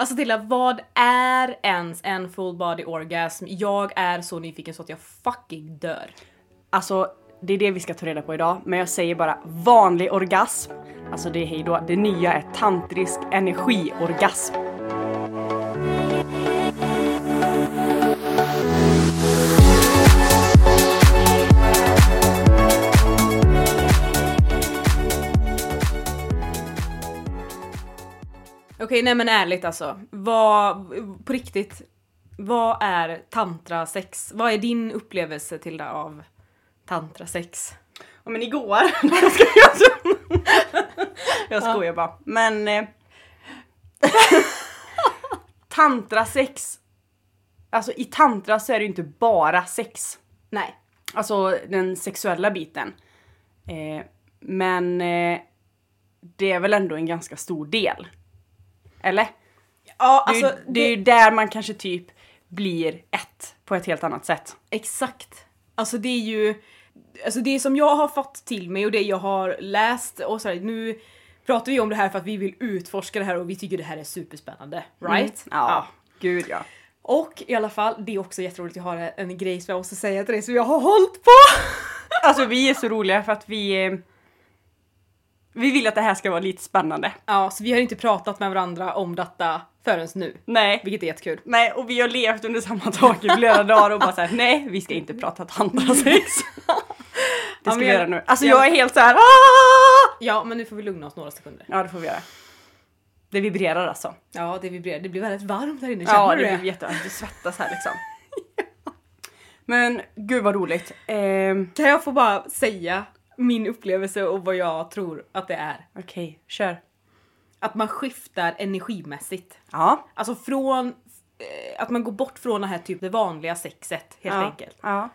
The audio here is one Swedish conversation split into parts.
Alltså Tilla, vad är ens en full body orgasm? Jag är så nyfiken så att jag fucking dör. Alltså, det är det vi ska ta reda på idag, men jag säger bara vanlig orgasm. Alltså det är hejdå. Det nya är tantrisk energiorgasm. Okej, nej men ärligt alltså. Vad, på riktigt, vad är tantrasex? Vad är din upplevelse till det av tantrasex? Ja men igår, jag skojar, jag skojar bara. Men eh, tantrasex, alltså i tantra så är det ju inte bara sex. Nej. Alltså den sexuella biten. Eh, men eh, det är väl ändå en ganska stor del. Eller? Ja, Det är, alltså ju, det är ju där man kanske typ blir ett på ett helt annat sätt. Exakt. Alltså det är ju, alltså det som jag har fått till mig och det jag har läst och sådär, nu pratar vi om det här för att vi vill utforska det här och vi tycker det här är superspännande. Right? Ja, gud ja. Och i alla fall, det är också jätteroligt, jag har en grej som jag måste säga till dig som jag har hållit på! Alltså vi är så roliga för att vi... eh, Vi vill att det här ska vara lite spännande. Ja, så vi har inte pratat med varandra om detta förrän nu. Nej. Vilket är jättekul. Nej, och vi har levt under samma tak i flera dagar och bara såhär, nej vi ska inte prata tantrasex. Det ska men vi jag- göra nu. Alltså jag- jag är helt såhär! Ja, men nu får vi lugna oss några sekunder. Ja det får vi göra. Det vibrerar alltså. Ja, det vibrerar. Det blir väldigt varmt här inne, känner Ja du det det? blir jättevarmt, du svettas här liksom. Men gud vad roligt. Ehm, Kan jag få bara säga min upplevelse och vad jag tror att det är? Okej, kör. Att man skiftar energimässigt. Ja. Alltså från eh, att man går bort från det här typ det vanliga sexet helt ja. enkelt. Ja.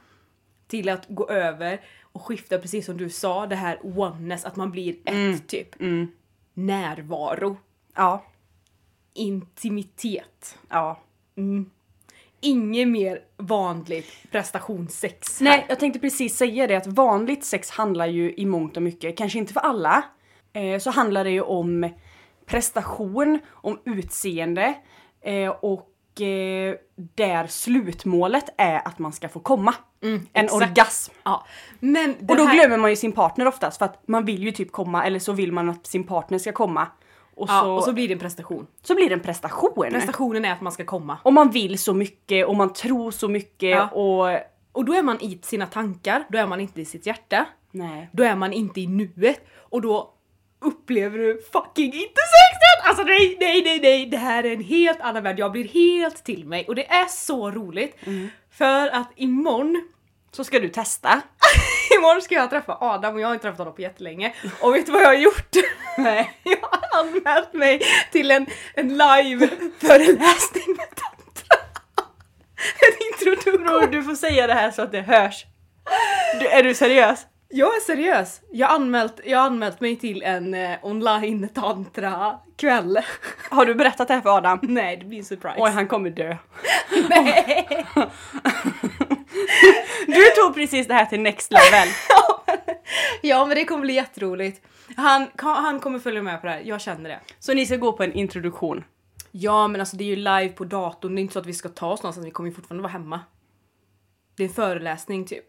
Till att gå över och skifta precis som du sa, det här oneness, att man blir ett Mm. typ. Närvaro. Ja. Intimitet. Ja. Inget mer vanligt prestationssex. här. Nej, jag tänkte precis säga det att vanligt sex handlar ju i mångt och mycket, kanske inte för alla, eh, så handlar det ju om prestation, om utseende eh, och eh, där slutmålet är att man ska få komma. en exakt. orgasm. Ja. Men Och då här... glömmer man ju sin partner oftast för att man vill ju typ komma eller så vill man att sin partner ska komma. Och, Ja, så, och så blir det en prestation. så blir det en prestation. Prestationen är att man ska komma. Och man vill så mycket och man tror så mycket Ja. och... Och då är man i sina tankar, då är man inte i sitt hjärta. Nej. Då är man inte i nuet och då upplever du fucking inte sexet! Alltså nej, nej, nej, nej, det här är en helt annan värld. Jag blir helt till mig och det är så roligt för att imorgon Så ska du testa. Imorgon ska jag träffa Adam och jag har inte träffat honom på jättelänge. Och vet du vad jag har gjort? Nej. Jag har anmält mig till en, en live föreläsning med tantra. En introduktion. Bror du får säga det här så att det hörs. Du, är du seriös? Jag är seriös. Jag har anmält, jag har anmält mig till en eh, online tantra kväll. Har du berättat det här för Adam? Nej, det blir en surprise. Oj han kommer dö. Nej. Du tog precis det här till next level. ja men det kommer bli jätteroligt. Han, han kommer följa med på det här, jag känner det. Så ni ska gå på en introduktion. Ja men alltså det är ju live på datorn, det är inte så att vi ska ta oss någonstans, vi kommer ju fortfarande vara hemma. Det är en föreläsning typ.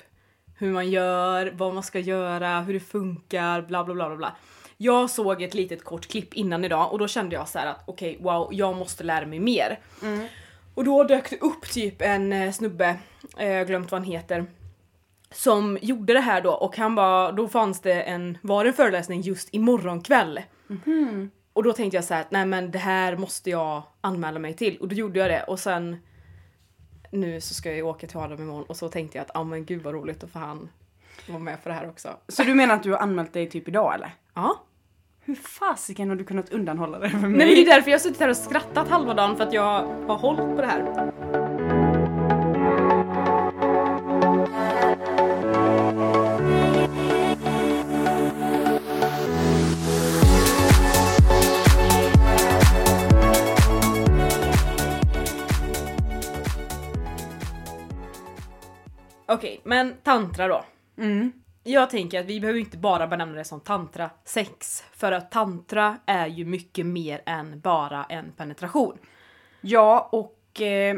Hur man gör, vad man ska göra, hur det funkar, bla bla bla bla bla. Jag såg ett litet kort klipp innan idag och då kände jag så här att okej wow, jag måste lära mig mer. Och då dök det upp typ en eh, snubbe, eh, jag har glömt vad han heter, som gjorde det här då och han bara, då fanns det en, var det en föreläsning just imorgon kväll. Och då tänkte jag så här att nej men det här måste jag anmäla mig till och då gjorde jag det och sen nu så ska jag ju åka till Adam imorgon och så tänkte jag att ja men gud vad roligt att få han vara med för det här också. Så du menar att du har anmält dig typ idag eller? Ja. Hur fasiken har du kunnat undanhålla det för mig? Nej men det är därför jag har suttit här och skrattat halva dagen för att jag har hållit på det här. Okej, men tantra då. Mm. Jag tänker att vi behöver inte bara benämna det som tantra sex. För att tantra är ju mycket mer än bara en penetration. Ja, och eh,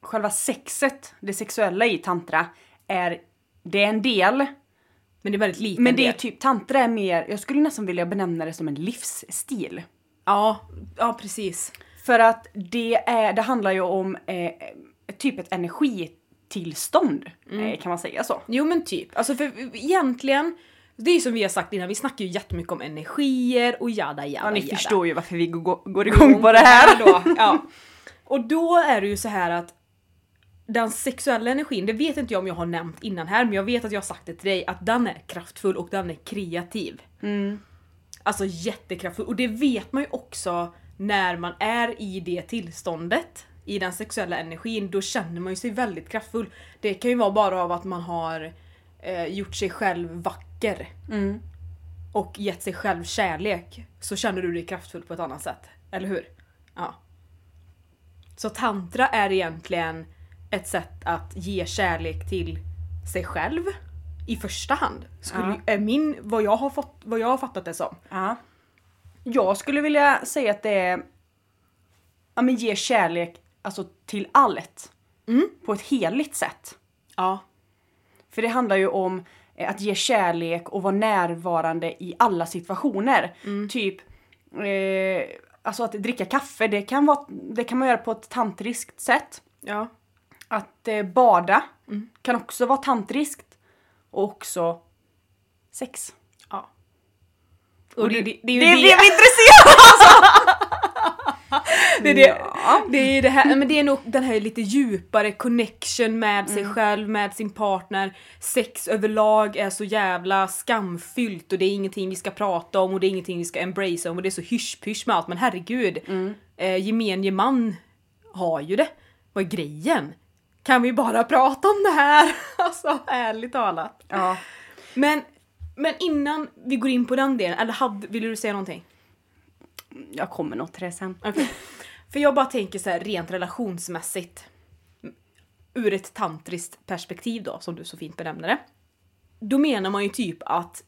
själva sexet, det sexuella i tantra, är, det är en del. Men det är väldigt liten Men det är del. typ, tantra är mer, jag skulle nästan vilja benämna det som en livsstil. Ja, ja precis. För att det, är, det handlar ju om eh, typ ett energitillstånd, eh, kan man säga så? Jo men typ. Alltså för egentligen, det är som vi har sagt innan, vi snackar ju jättemycket om energier och jada jada Ja, ni jada. förstår ju varför vi går, går igång på det här. Då, ja. Och då är det ju så här att den sexuella energin, det vet inte jag om jag har nämnt innan här, men jag vet att jag har sagt det till dig, att den är kraftfull och den är kreativ. Mm. Alltså jättekraftfull. Och det vet man ju också när man är i det tillståndet, i den sexuella energin, då känner man ju sig väldigt kraftfull. Det kan ju vara bara av att man har eh, gjort sig själv vacker Mm. och gett sig själv kärlek så känner du dig kraftfull på ett annat sätt. Eller hur? Ja. Så tantra är egentligen ett sätt att ge kärlek till sig själv i första hand. Skulle, är min, vad, jag har fått, vad jag har fattat det som. Ja. Jag skulle vilja säga att det är ja, men ge kärlek alltså, till allt. Mm. På ett heligt sätt. Ja. För det handlar ju om eh, att ge kärlek och vara närvarande i alla situationer. Typ, eh, alltså att dricka kaffe, det kan, vara, det kan man göra på ett tantriskt sätt. Ja. Att eh, bada kan också vara tantriskt. Och också sex. ja. Och det, det, det, det, är ju det, det vi är intresserade det, är det, det är det här, men det är nog den här lite djupare connection med sig själv, med sin partner. Sex överlag är så jävla skamfyllt och det är ingenting vi ska prata om och det är ingenting vi ska embrace om och det är så hysch med allt men herregud. Eh, gemene man har ju det. Vad är grejen? Kan vi bara prata om det här? alltså ärligt talat. Ja. Men, men innan vi går in på den delen, eller hade, vill du säga någonting? Jag kommer nog till det sen. Okej. För jag bara tänker så här rent relationsmässigt. Ur ett tantriskt perspektiv då, som du så fint benämner det. Då menar man ju typ att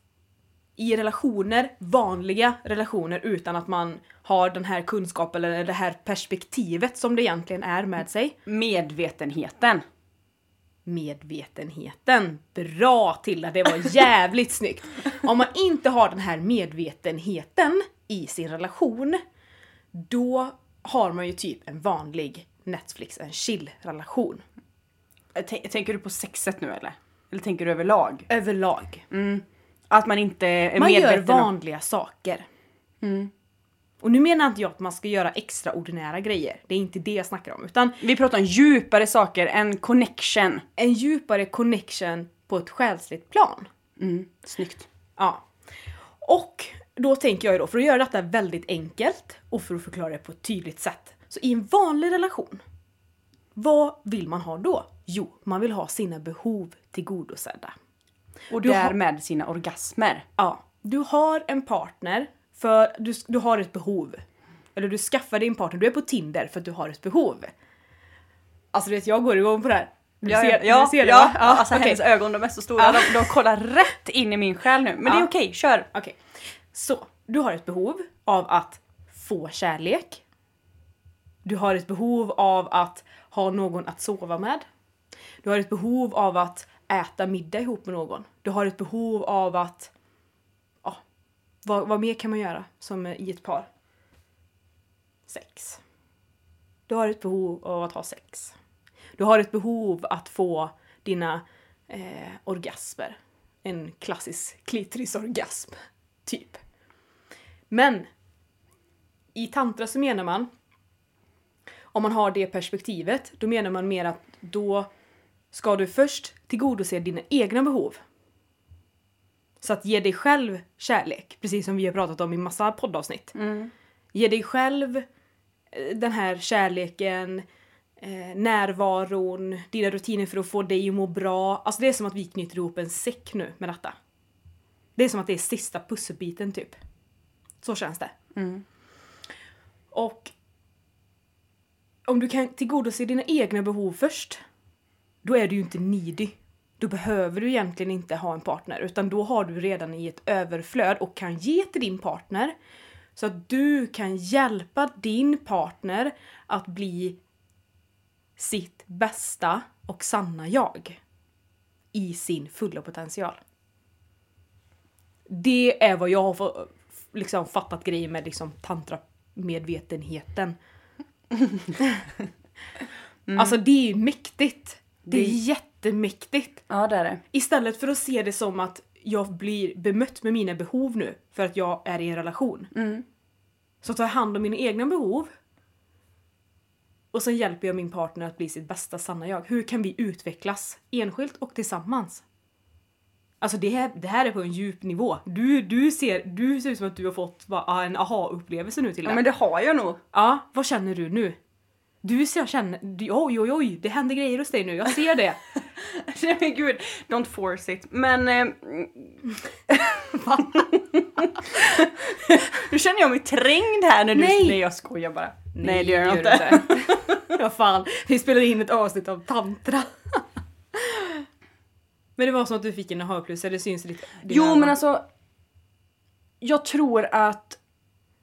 i relationer, vanliga relationer utan att man har den här kunskapen eller det här perspektivet som det egentligen är med sig. Medvetenheten. Medvetenheten. Bra Tilda, det var jävligt snyggt. Om man inte har den här medvetenheten i sin relation, då har man ju typ en vanlig Netflix en chill relation. T- tänker du på sexet nu eller? Eller tänker du överlag? Överlag. Att man inte är Man gör medveten om... vanliga saker. Och nu menar inte jag att man ska göra extraordinära grejer. Det är inte det jag snackar om. Utan Vi pratar om djupare saker, en connection. en djupare connection på ett själsligt plan. Mm, snyggt. Ja. Och då tänker jag ju då, för att göra detta väldigt enkelt och för att förklara det på ett tydligt sätt. Så i en vanlig relation, vad vill man ha då? Jo, man vill ha sina behov tillgodosedda. Och Du har- därmed sina orgasmer. Ja, du har en partner för du, du har ett behov. Eller du skaffar din partner, du är på Tinder för att du har ett behov. Alltså du vet, jag går igång på det här. Du ser, ja, du ser det ja. va? alltså okej. hennes ögon de är så stora, Ja. de, de kollar rätt in i min själ nu. Men det är Ja. okej, kör! Okej. Så, du har ett behov av att få kärlek. Du har ett behov av att ha någon att sova med. Du har ett behov av att äta middag ihop med någon. Du har ett behov av att... Ja, vad, vad mer kan man göra som i ett par? Sex. Du har ett behov av att ha sex. Du har ett behov att få dina eh, orgasmer. En klassisk klitorisorgasm, typ. Men i tantra så menar man, om man har det perspektivet, då menar man mer att då ska du först tillgodose dina egna behov. Så att ge dig själv kärlek, precis som vi har pratat om i massa poddavsnitt. Ge dig själv eh, den här kärleken, eh, närvaron, dina rutiner för att få dig att må bra. Alltså det är som att vi knyter ihop en säck nu med detta. Det är som att det är sista pusselbiten typ. Så känns det. Och om du kan tillgodose dina egna behov först, då är du ju inte needy. Då behöver du egentligen inte ha en partner, utan då har du redan i ett överflöd och kan ge till din partner Så att du kan hjälpa din partner att bli sitt bästa och sanna jag. I sin fulla potential. Det är vad jag har liksom fattat grejer med liksom tantra-medvetenheten. Alltså det är ju mäktigt. Det är Det- jättemäktigt. Ja, det är det. Istället för att se det som att jag blir bemött med mina behov nu för att jag är i en relation. Mm. Så tar jag hand om mina egna behov. Och sen hjälper jag min partner att bli sitt bästa sanna jag. Hur kan vi utvecklas enskilt och tillsammans? Alltså det här, det här är på en djup nivå. Du, du, ser, du ser ut som att du har fått bara, en aha-upplevelse nu till Ja, men det har jag nog. Ja, vad känner du nu? Du ser, känner, du- oj oj oj, det händer grejer hos dig nu, jag ser det. Nej men gud, don't force it. Men... Eh, nu känner jag mig trängd här när du... Nej. Nej jag skojar bara. Nej, det gör jag inte. Vad fan, vi spelar in ett avsnitt av tantra. Men det var som att du fick en aha-upplevelse, det syns i ditt... Jo ögon. men alltså. Jag tror att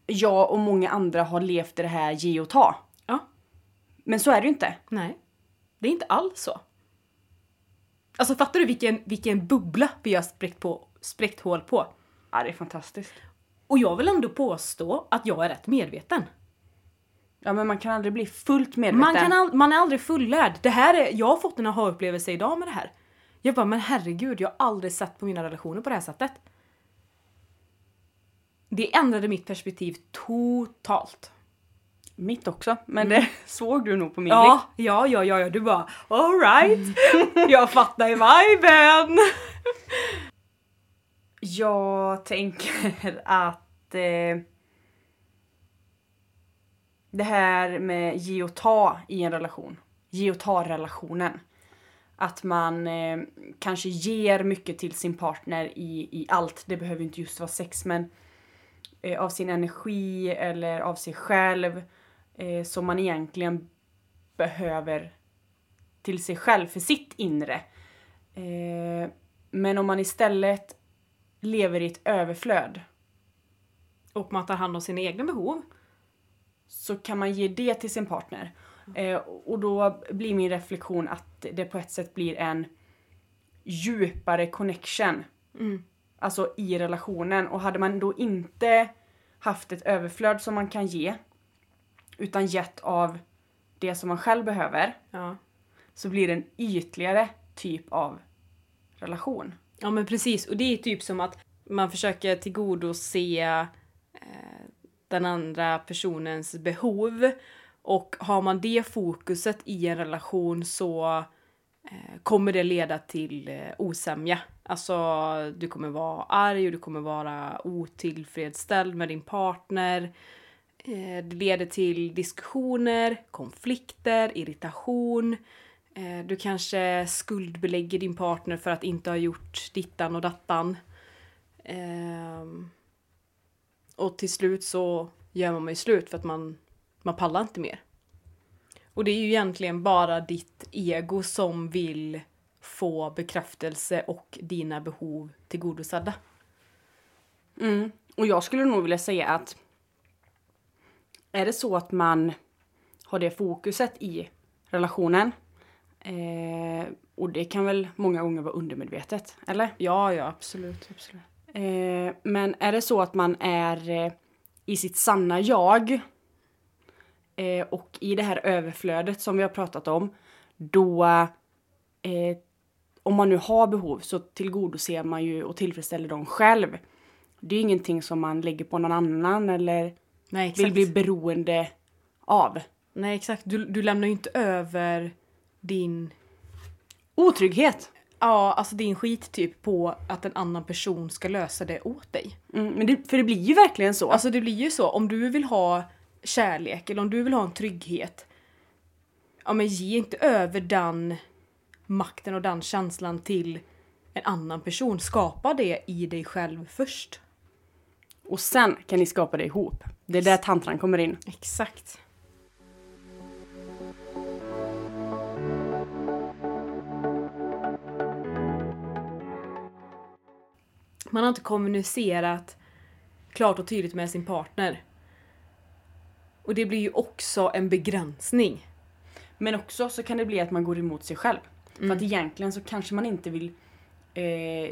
jag och många andra har levt i det här ge och ta. Ja, Men så är det ju inte. nej. Det är inte alls så. Alltså fattar du vilken, vilken bubbla vi har spräckt, på, spräckt hål på? Ja det är fantastiskt. Och jag vill ändå påstå att jag är rätt medveten. Ja men man kan aldrig bli fullt medveten. Man, kan all, man är aldrig fullärd. Det här är, jag har fått en aha-upplevelse idag med det här. Jag bara, men herregud, jag har aldrig sett på mina relationer på det här sättet. Det ändrade mitt perspektiv totalt. Mitt också. Men det såg du nog på min blick. Ja, ja, ja, ja, ja, du bara alright. jag fattar i viben. Jag tänker att eh, det här med ge och ta i en relation. Ge och ta-relationen. Att man eh, kanske ger mycket till sin partner i, i allt. Det behöver inte just vara sex men eh, av sin energi eller av sig själv. Eh, som man egentligen behöver till sig själv för sitt inre. Eh, men om man istället lever i ett överflöd Och man tar hand om sina egna behov. så kan man ge det till sin partner. Eh, och då blir min reflektion att det på ett sätt blir en djupare connection. Mm. Alltså i relationen. Och hade man då inte haft ett överflöd som man kan ge utan gett av det som man själv behöver Ja. så blir det en ytligare typ av relation. ja, men precis. Och det är typ som att man försöker tillgodose eh, den andra personens behov. Och har man det fokuset i en relation så eh, kommer det leda till eh, osämja. Alltså, du kommer vara arg och du kommer vara otillfredsställd med din partner. Eh, det leder till diskussioner, konflikter, irritation. Du kanske skuldbelägger din partner för att inte ha gjort dittan och dattan. Ehm, och till slut så gör man ju slut för att man, man pallar inte mer. Och det är ju egentligen bara ditt ego som vill få bekräftelse och dina behov tillgodosedda. Mm. Och jag skulle nog vilja säga att är det så att man har det fokuset i relationen eh, och det kan väl många gånger vara undermedvetet, eller? Ja, ja, absolut. absolut. Eh, men är det så att man är eh, i sitt sanna jag eh, och i det här överflödet som vi har pratat om, då eh, om man nu har behov så tillgodoser man ju och tillfredsställer dem själv. Det är ingenting som man lägger på någon annan eller Nej, vill bli beroende av. Nej, exakt. Du, du lämnar ju inte över din Otrygghet. Ja, alltså din skit typ på att en annan person ska lösa det åt dig. Mm, men det, för det blir ju verkligen så. Alltså det blir ju så, om du vill ha kärlek eller om du vill ha en trygghet. Ja men ge inte över den makten och den känslan till en annan person. Skapa det i dig själv först. och sen kan ni skapa det ihop. Det är där tantran kommer in. Exakt. Man har inte kommunicerat klart och tydligt med sin partner Och det blir ju också en begränsning. Men också så kan det bli att man går emot sig själv. För att egentligen så kanske man inte vill eh,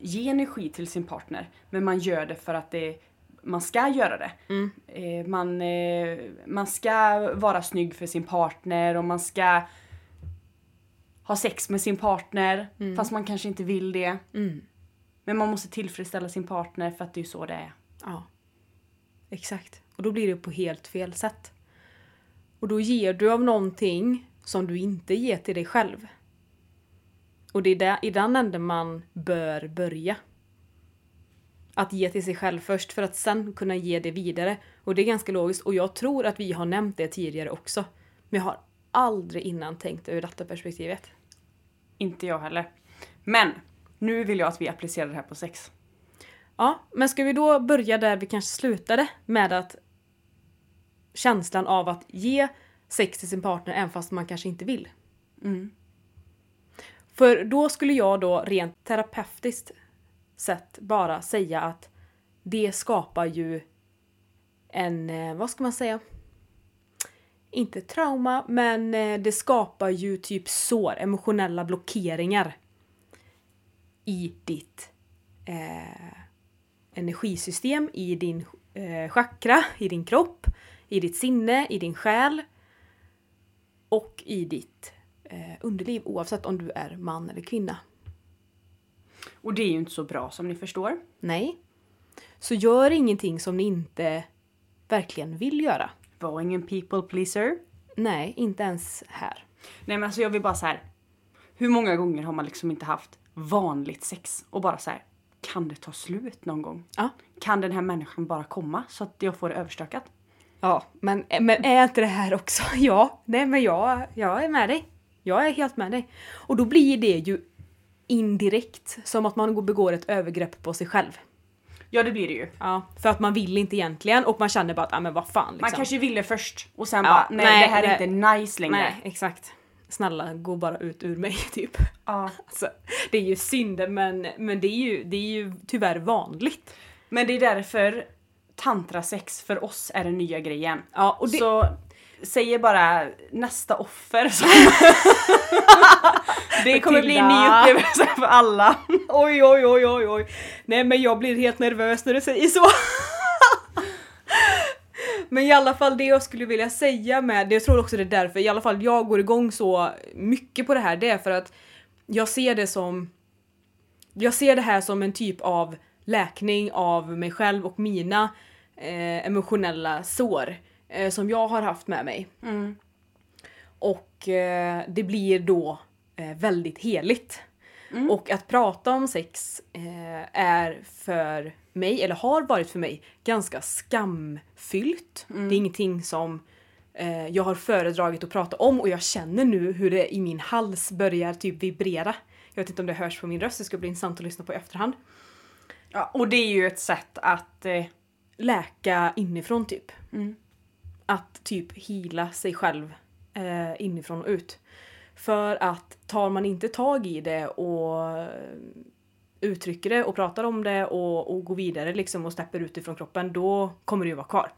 ge energi till sin partner. Men man gör det för att det, man ska göra det. Eh, man, eh, man ska vara snygg för sin partner och man ska ha sex med sin partner fast man kanske inte vill det. Men man måste tillfredsställa sin partner för att det är så det är. Ja. Exakt. Och då blir det på helt fel sätt. Och då ger du av någonting som du inte ger till dig själv. Och det är där, i den änden man bör börja. Att ge till sig själv först för att sen kunna ge det vidare. Och det är ganska logiskt och jag tror att vi har nämnt det tidigare också. Men jag har aldrig innan tänkt ur detta perspektivet. Inte jag heller. Men nu vill jag att vi applicerar det här på sex. Ja, men ska vi då börja där vi kanske slutade med att känslan av att ge sex till sin partner även fast man kanske inte vill. Mm. För då skulle jag då rent terapeutiskt sett bara säga att det skapar ju en, eh, vad ska man säga? Inte trauma, men eh, det skapar ju typ sår, emotionella blockeringar i ditt eh, energisystem, i din eh, chakra, i din kropp, i ditt sinne, i din själ och i ditt eh, underliv oavsett om du är man eller kvinna. Och det är ju inte så bra som ni förstår. Nej. Så gör ingenting som ni inte verkligen vill göra. Var ingen people pleaser. Nej, inte ens här. Nej men alltså jag vill bara så här. Hur många gånger har man liksom inte haft vanligt sex och bara så här. Kan det ta slut någon gång? Ja. Kan den här människan bara komma så att jag får det överstökat? Ja, men, men är inte det här också? Ja, nej men jag, jag är med dig. Jag är helt med dig. Och då blir det ju indirekt som att man går- begår ett övergrepp på sig själv. Ja det blir det ju. Ja, för att man vill inte egentligen och man känner bara att, ah, men vad fan liksom. Man kanske ville först och sen Ja, bara nej, nej, det här är inte nice längre. Nej, exakt. Snälla, gå bara ut ur mig typ. Ja. Alltså, det är ju synd men, men det, är ju, det är ju tyvärr vanligt. Men det är därför tantrasex för oss är den nya grejen. Ja, och det, Så säger bara nästa offer. Så det kommer bli en ny upplevelse för alla. Oj, oj, oj, oj, oj. Nej, men jag blir helt nervös när du säger så. men i alla fall det jag skulle vilja säga med det, jag tror också det är därför, i alla fall jag går igång så mycket på det här, det är för att jag ser det som jag ser det här som en typ av läkning av mig själv och mina eh, emotionella sår eh, som jag har haft med mig. Och eh, det blir då eh, väldigt heligt. Och att prata om sex eh, är för mig, eller har varit för mig, ganska skamfyllt. Det är ingenting som eh, jag har föredragit att prata om och jag känner nu hur det i min hals börjar typ vibrera. Jag vet inte om det hörs på min röst, det ska bli intressant att lyssna på i efterhand. Ja, och det är ju ett sätt att eh, Läka inifrån typ. Mm. Att typ hila sig själv eh, inifrån och ut. För att tar man inte tag i det och uttrycker det och pratar om det och, och går vidare liksom och släpper ut ifrån kroppen, då kommer det ju vara kvar.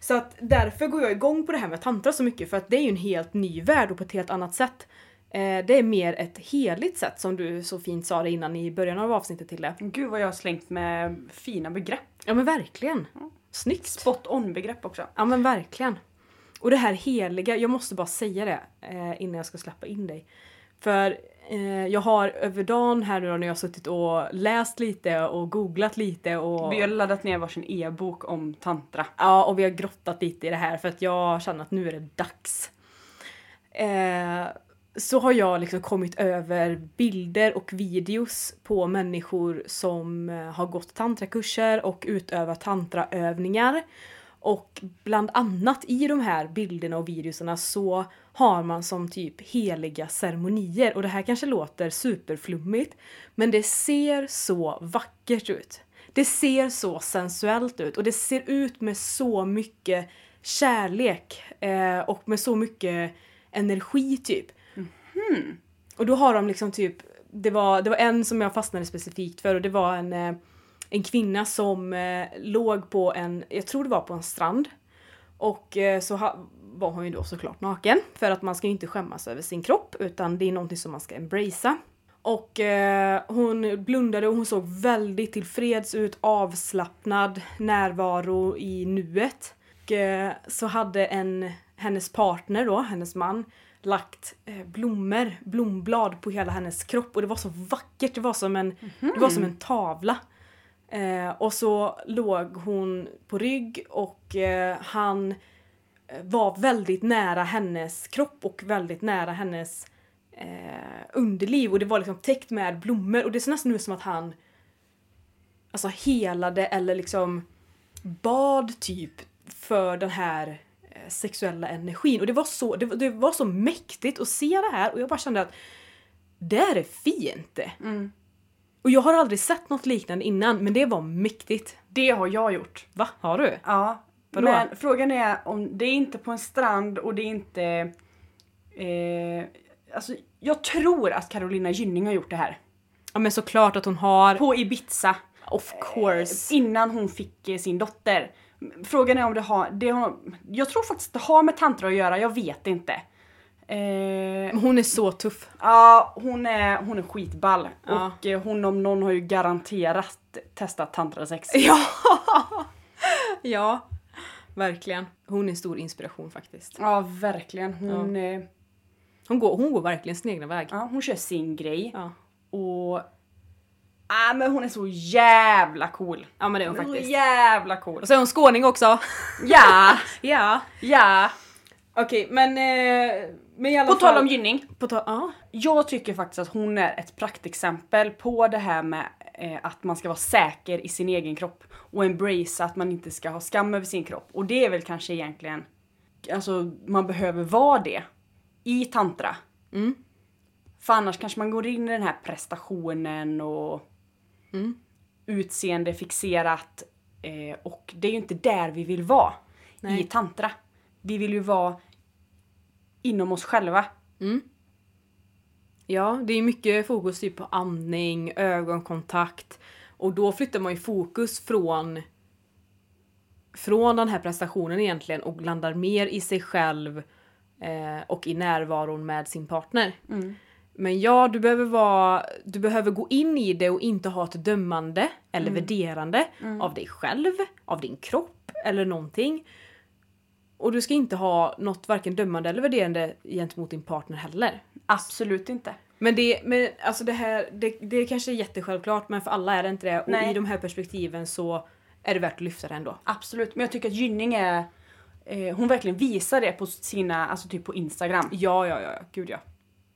Så att därför går jag igång på det här med tantra så mycket för att det är ju en helt ny värld och på ett helt annat sätt. Eh, det är mer ett heligt sätt som du så fint sa det innan i början av avsnittet till det. gud vad jag har slängt med fina begrepp. Ja men verkligen. Snyggt. Spot on begrepp också. Ja men verkligen. Och det här heliga, jag måste bara säga det eh, innan jag ska släppa in dig. För eh, jag har över dagen här nu då när jag har suttit och läst lite och googlat lite och... Vi har laddat ner varsin e-bok om tantra. Ja, och vi har grottat lite i det här för att jag känner att nu är det dags. Eh, så har jag liksom kommit över bilder och videos på människor som eh, har gått tantrakurser och utövat tantraövningar. Och bland annat i de här bilderna och videorna så har man som typ heliga ceremonier och det här kanske låter superflummigt men det ser så vackert ut. Det ser så sensuellt ut och det ser ut med så mycket kärlek eh, och med så mycket energi typ. Hmm. Och då har de liksom typ, det var, det var en som jag fastnade specifikt för och det var en, eh, en kvinna som eh, låg på en, jag tror det var på en strand. Och eh, så ha, var hon ju då såklart naken. För att man ska ju inte skämmas över sin kropp utan det är någonting som man ska embracea. Och eh, hon blundade och hon såg väldigt tillfreds ut, avslappnad, närvaro i nuet. Och eh, så hade en, hennes partner då, hennes man, lagt eh, blommor, blomblad på hela hennes kropp. Och det var så vackert, det var som en, det var som en tavla. Eh, och så låg hon på rygg och eh, han eh, var väldigt nära hennes kropp och väldigt nära hennes eh, underliv. Och det var liksom täckt med blommor. Och det ser nästan ut som att han alltså helade eller liksom bad typ för den här sexuella energin och det var så, det, var- det var så mäktigt att se det här och jag bara kände att det här är fint. Mm. Och jag har aldrig sett något liknande innan men det var mäktigt. Det har jag gjort. Va? Har du? Ja. Vadå? Men frågan är om det är inte på en strand och det är inte... Eh, alltså, jag tror att Carolina Gynning har gjort det här. Ja men såklart att hon har. På Ibiza. Of course. Innan hon fick eh, sin dotter. Frågan är om det har, det har... Jag tror faktiskt det har med tantra att göra, jag vet inte. Eh, Hon är så tuff. Ja, hon är, hon är skitball. Ja. Och eh, hon om någon har ju garanterat testat tantrasex. Ja! ja, verkligen. Hon är stor inspiration faktiskt. Ja, verkligen. Hon, eh, Hon går, hon går verkligen sin egna väg. ja, hon kör sin grej. Ja, Och... Ah, men hon är så jävla cool. ja men det är hon Hon är så faktiskt. jävla cool. Och så är hon skåning också. Ja, ja. ja. Okej, men... Eh, men i alla På fall... tal om Gynning. På tal... Ja. Jag tycker faktiskt att hon är ett praktexempel på det här med eh, att man ska vara säker i sin egen kropp och embrace att man inte ska ha skam över sin kropp. Och det är väl kanske egentligen, alltså man behöver vara det i tantra. Mm. För annars kanske man går in i den här prestationen och Mm. utseende fixerat. Eh, och det är ju inte där vi vill vara Nej. i tantra. Vi vill ju vara inom oss själva. Mm. Ja, det är mycket fokus typ på andning, ögonkontakt. Och då flyttar man ju fokus från från den här prestationen egentligen och landar mer i sig själv eh, och i närvaron med sin partner. Men ja, du behöver, vara, du behöver gå in i det och inte ha ett dömande eller värderande av dig själv, av din kropp eller någonting. Och du ska inte ha något varken dömande eller värderande gentemot din partner heller. Absolut inte. Men det, men alltså det här, det, det kanske är jättesjälvklart men för alla är det inte det. Och Nej. i de här perspektiven så är det värt att lyfta det ändå. Absolut, men jag tycker att Gynning är... Eh, hon verkligen visar det på sina, alltså typ på Instagram. Ja, ja, ja, gud ja.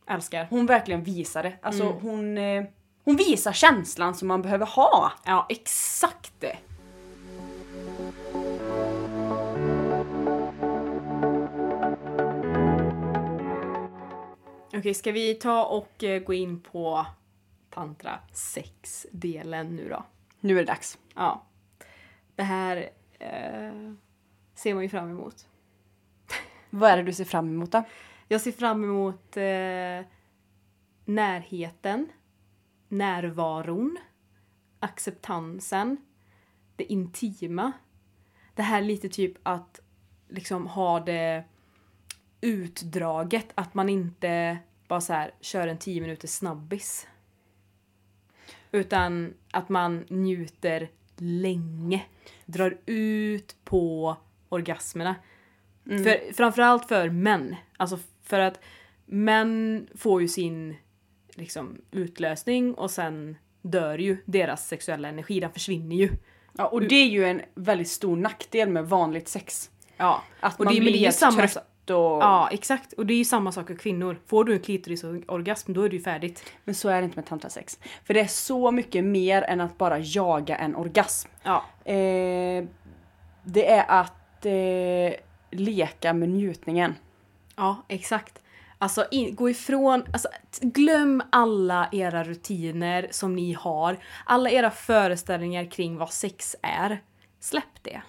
Älskar. Hon verkligen visar det. Alltså hon, eh, hon visar känslan som man behöver ha. Ja, exakt det. Okej, ska vi ta och eh, gå in på tantra 6-delen nu då? Nu är det dags. Ja. Det här eh, ser man ju fram emot. Vad är det du ser fram emot då? Jag ser fram emot eh, närheten, närvaron, acceptansen, det intima. Det här lite typ att liksom ha det utdraget, att man inte bara så här kör en 10 minuters snabbis. Utan att man njuter länge. Drar ut på orgasmerna. För, framförallt för män. Alltså för att män får ju sin liksom, utlösning och sen dör ju deras sexuella energi, den försvinner ju. Ja, och det är ju en väldigt stor nackdel med vanligt sex. Ja, Att och man det, blir ju samma trött och... Ja, exakt. Och det är ju samma sak för kvinnor. Får du en klitorisorgasm, då är det ju färdigt. Men så är det inte med tantrasex. För det är så mycket mer än att bara jaga en orgasm. Ja. Eh, det är att eh, leka med njutningen. Ja, exakt. Alltså in, gå ifrån, alltså, glöm alla era rutiner som ni har. Alla era föreställningar kring vad sex är. Släpp det.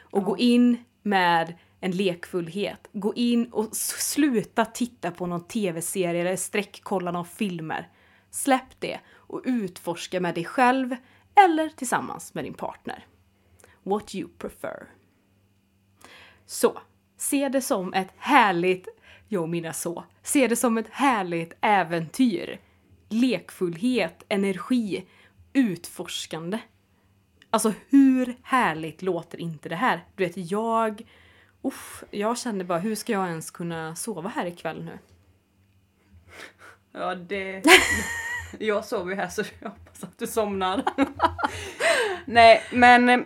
Och gå in med en lekfullhet. Gå in och sluta titta på någon tv-serie eller sträckkolla någon filmer. Släpp det och utforska med dig själv eller tillsammans med din partner. What you prefer. Så, se det som ett härligt, jag menar så, se det som ett härligt äventyr. Lekfullhet, energi, utforskande. Alltså hur härligt låter inte det här? Du vet, jag... Uff, jag känner bara, hur ska jag ens kunna sova här ikväll nu? Ja, det... jag sover ju här så jag hoppas att du somnar. Nej, men eh,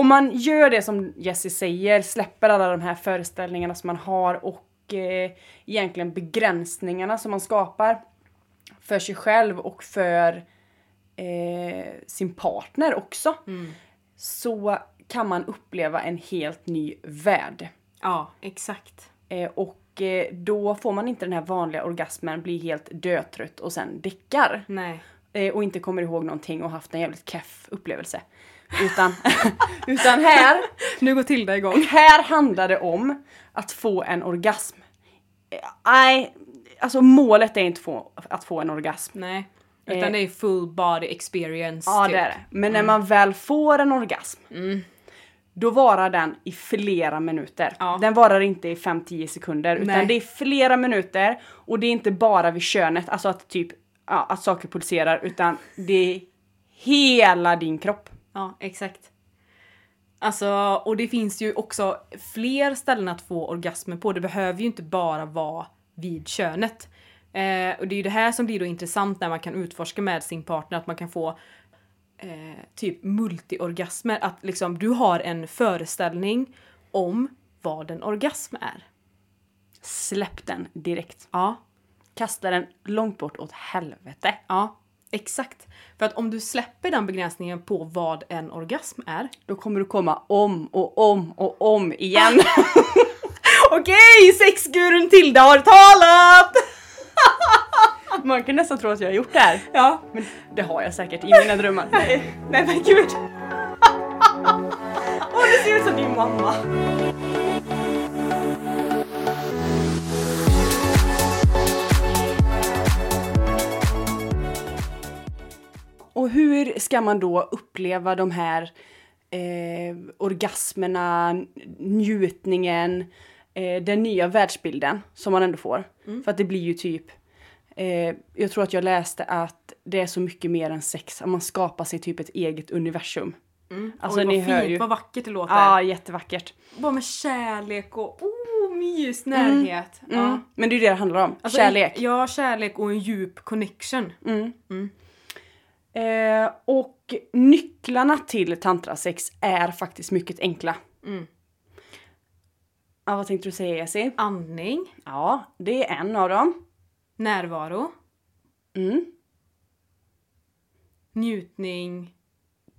om man gör det som Jessie säger, släpper alla de här föreställningarna som man har och eh, egentligen begränsningarna som man skapar för sig själv och för eh, sin partner också. Så kan man uppleva en helt ny värld. Ja, exakt. Eh, och eh, då får man inte den här vanliga orgasmen, blir helt dötrött och sen däckar. Nej. Eh, och inte kommer ihåg någonting och haft en jävligt keff upplevelse. Utan, utan här, Nu går Tilda igång. här handlar det om att få en orgasm. Nej, alltså målet är inte få, att få en orgasm. Nej. Utan Eh. det är full body experience. Ja typ. det är det. Men när man väl får en orgasm då varar den i flera minuter. Ja. Den varar inte i 5-10 sekunder utan Nej. det är flera minuter och det är inte bara vid könet, alltså att typ ja, att saker pulserar utan det är hela din kropp. Ja, exakt. Alltså, och det finns ju också fler ställen att få orgasmer på. Det behöver ju inte bara vara vid könet. Eh, och det är ju det här som blir då intressant när man kan utforska med sin partner, att man kan få eh, typ multiorgasmer. Att liksom du har en föreställning om vad en orgasm är. Släpp den direkt. Ja, Kasta den långt bort åt helvete. ja, exakt. För att om du släpper den begränsningen på vad en orgasm är Då kommer du komma om och om och om igen. Okej, sexgurun Tilda har talat! Man kan nästan tro att jag har gjort det här. Ja. Men det har jag säkert i mina drömmar. Nej, nej men gud. Åh, det ser ut som din mamma! Och hur ska man då uppleva de här eh, orgasmerna, njutningen, eh, den nya världsbilden som man ändå får? För att det blir ju typ Eh, jag tror att jag läste att det är så mycket mer än sex, att man skapar sig typ ett eget universum. Alltså Oj, ni vad hör fint, ju. vad vackert det låter. Ja, jättevackert. Bara med kärlek och oh, mys, närhet. Mm. Ja. Men det är det det handlar om. Alltså, Kärlek. Ja, kärlek och en djup connection. Eh, och nycklarna till tantrasex är faktiskt mycket enkla. Mm. Ja, vad tänkte du säga Jessie? Andning, Ja, det är en av dem. närvaro, Mm. njutning.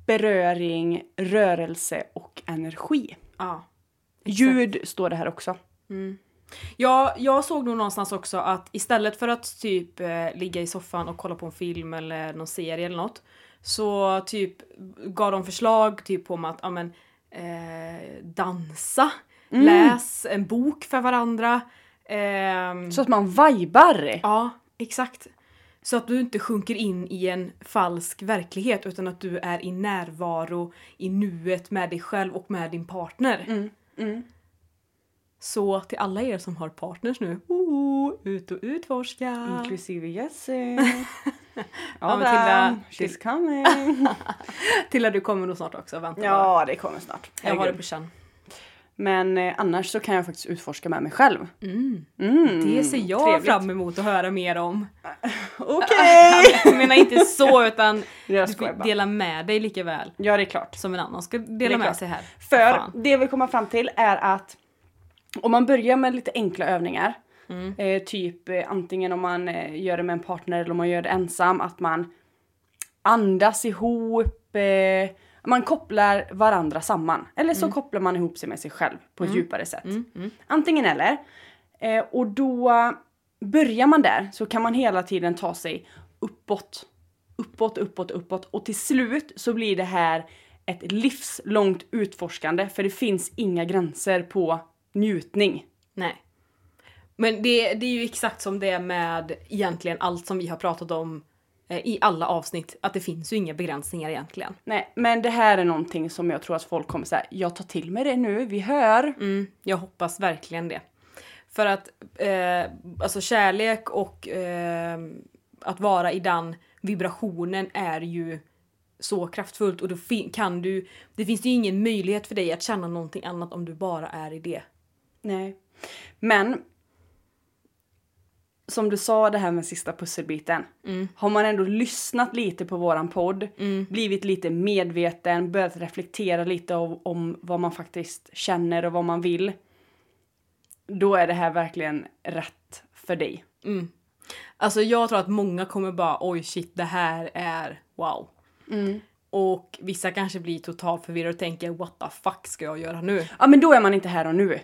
Beröring, rörelse och energi. Ja. Ljud står det här också. Ja, jag såg nog någonstans också att istället för att typ eh, ligga i soffan och kolla på en film eller någon serie eller något så typ gav de förslag typ om att ja, men, eh, dansa, läs en bok för varandra. ehm, Så att man vibar. Ja, exakt. Så att du inte sjunker in i en falsk verklighet utan att du är i närvaro i nuet med dig själv och med din partner. Mm, mm. Så till alla er som har partners nu, oh, ut och utforska! Inklusive Jessie. Ja, men Tilda- she's coming. Tilla du kommer nog snart också, vänta bara. ja, det kommer snart. Jag har det på känn. Men eh, annars så kan jag faktiskt utforska med mig själv. Mm. Mm, Det ser jag trevligt. fram emot att höra mer om. Okej! Jag menar inte så utan Jag du bara. dela med dig lika väl Ja, det är klart. som en annan ska dela med klart. sig här. För Fan. det vi kommer fram till är att om man börjar med lite enkla övningar, Mm. eh, typ eh, antingen om man eh, gör det med en partner eller om man gör det ensam, att man andas ihop, eh, man kopplar varandra samman. Eller så kopplar man ihop sig med sig själv på ett djupare sätt. Mm, mm. Antingen eller. Eh, och då börjar man där så kan man hela tiden ta sig uppåt. Uppåt, uppåt, uppåt. Och till slut så blir det här ett livslångt utforskande för det finns inga gränser på njutning. Nej. Men det, det är ju exakt som det är med egentligen allt som vi har pratat om eh, i alla avsnitt att det finns ju inga begränsningar egentligen. Nej, men det här är någonting som jag tror att folk kommer säga. Jag tar till mig det nu, vi hör. Mm, jag hoppas verkligen det. För att eh, alltså kärlek och eh, att vara i den vibrationen är ju så kraftfullt och då kan du, det finns ju ingen möjlighet för dig att känna någonting annat om du bara är i det. Nej. Men som du sa det här med sista pusselbiten. Har man ändå lyssnat lite på våran podd, blivit lite medveten, börjat reflektera lite om, om vad man faktiskt känner och vad man vill. Då är det här verkligen rätt för dig. Alltså jag tror att många kommer bara oj shit det här är wow. Och vissa kanske blir totalt förvirrade och tänker what the fuck ska jag göra nu? Ja men då är man inte här och nu.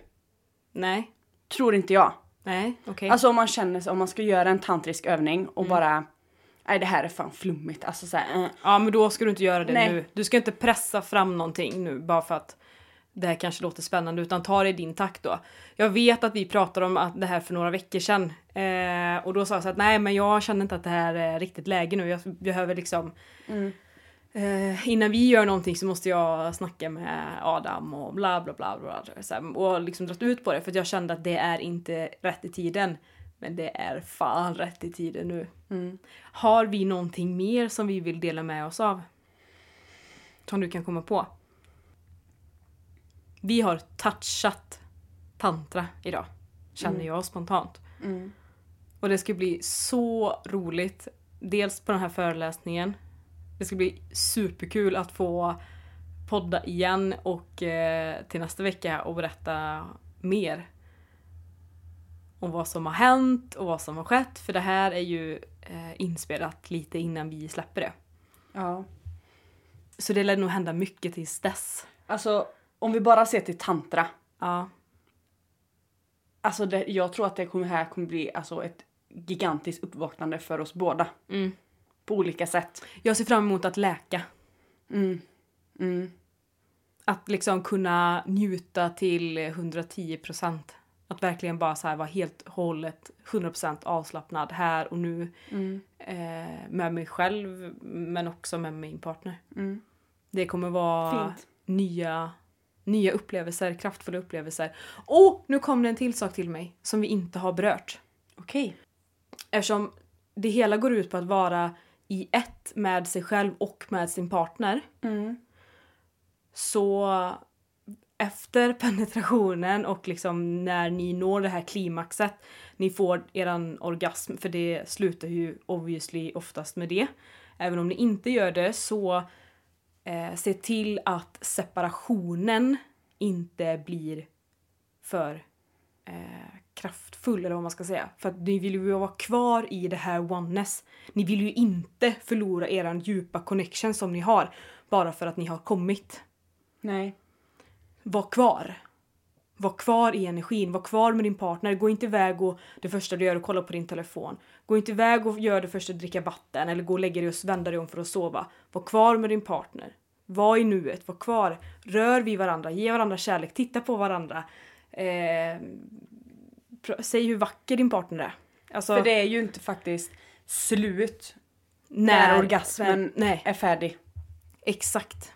Nej, Tror inte jag. nej, okej. Alltså om man känner sig, om man ska göra en tantrisk övning och bara Nej det här är fan flummigt. Alltså såhär, eh. Ja men då ska du inte göra det Nej. nu. Du ska inte pressa fram någonting nu bara för att det här kanske låter spännande utan ta det i din takt då. Jag vet att vi pratade om att det här för några veckor sedan eh, och då sa jag så att nej men jag känner inte att det här är riktigt läge nu. Jag behöver liksom eh, innan vi gör någonting så måste jag snacka med Adam och bla bla bla. bla så här, och liksom dratt ut på det för jag kände att det är inte rätt i tiden. Men det är fan rätt i tiden nu. Har vi någonting mer som vi vill dela med oss av? Som du kan komma på? Vi har touchat tantra idag. Känner jag spontant. Och det ska bli så roligt. Dels på den här föreläsningen. Det ska bli superkul att få podda igen och eh, till nästa vecka och berätta mer om vad som har hänt och vad som har skett. För det här är ju eh, inspelat lite innan vi släpper det. Ja. Så det lär nog hända mycket tills dess. Alltså om vi bara ser till tantra. Ja. Alltså det, jag tror att det kommer, här kommer bli alltså, ett gigantiskt uppvaknande för oss båda. Mm. På olika sätt. Jag ser fram emot att läka. Mm. Mm. Att liksom kunna njuta till 110%. Att verkligen bara så här vara helt och hållet 100% avslappnad här och nu. Mm. Eh, med mig själv men också med min partner. Mm. Det kommer vara Fint. nya, nya upplevelser, kraftfulla upplevelser. Och nu kom det en till sak till mig som vi inte har berört. Okej. Eftersom det hela går ut på att vara i ett med sig själv och med sin partner. Mm. Så efter penetrationen och liksom när ni når det här klimaxet, ni får eran orgasm, för det slutar ju obviously oftast med det. Även om ni inte gör det så eh, se till att separationen inte blir för eh, kraftfull eller vad man ska säga. För att ni vill ju vara kvar i det här oneness. Ni vill ju inte förlora eran djupa connection som ni har bara för att ni har kommit. Nej. Var kvar. Var kvar i energin, var kvar med din partner. Gå inte iväg och det första du gör är att kolla på din telefon. Gå inte iväg och gör det första att dricka vatten eller gå och lägga dig och vända dig om för att sova. Var kvar med din partner. Var i nuet, var kvar. Rör vid varandra, ge varandra kärlek, titta på varandra. Eh, säg hur vacker din partner är. Alltså, För det är ju inte faktiskt slut när, när orgasmen Nej, är färdig. exakt.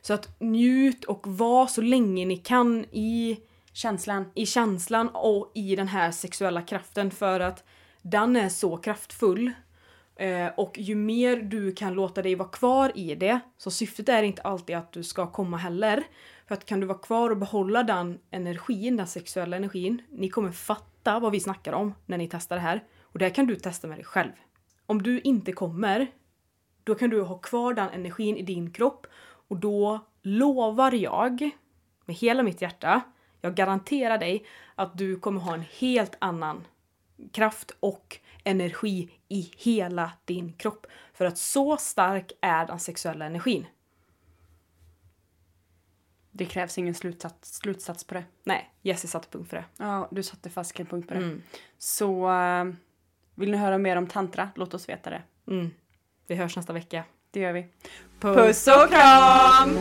Så att njut och var så länge ni kan i Känslan. i känslan och i den här sexuella kraften för att den är så kraftfull. Eh, och ju mer du kan låta dig vara kvar i det, så syftet är inte alltid att du ska komma heller. För att kan du vara kvar och behålla den energin, den sexuella energin, ni kommer fatta vad vi snackar om när ni testar det här. Och det här kan du testa med dig själv. Om du inte kommer, då kan du ha kvar den energin i din kropp och då lovar jag med hela mitt hjärta, jag garanterar dig att du kommer ha en helt annan kraft och energi i hela din kropp. För att så stark är den sexuella energin. Det krävs ingen slutsats, slutsats på det. Nej, Jessie satte punkt för det. Ja, du satte fast en punkt på det. Mm. Så eh, vill ni höra mer om tantra? Låt oss veta det. Mm. Vi hörs nästa vecka. Det gör vi. Puss och kram!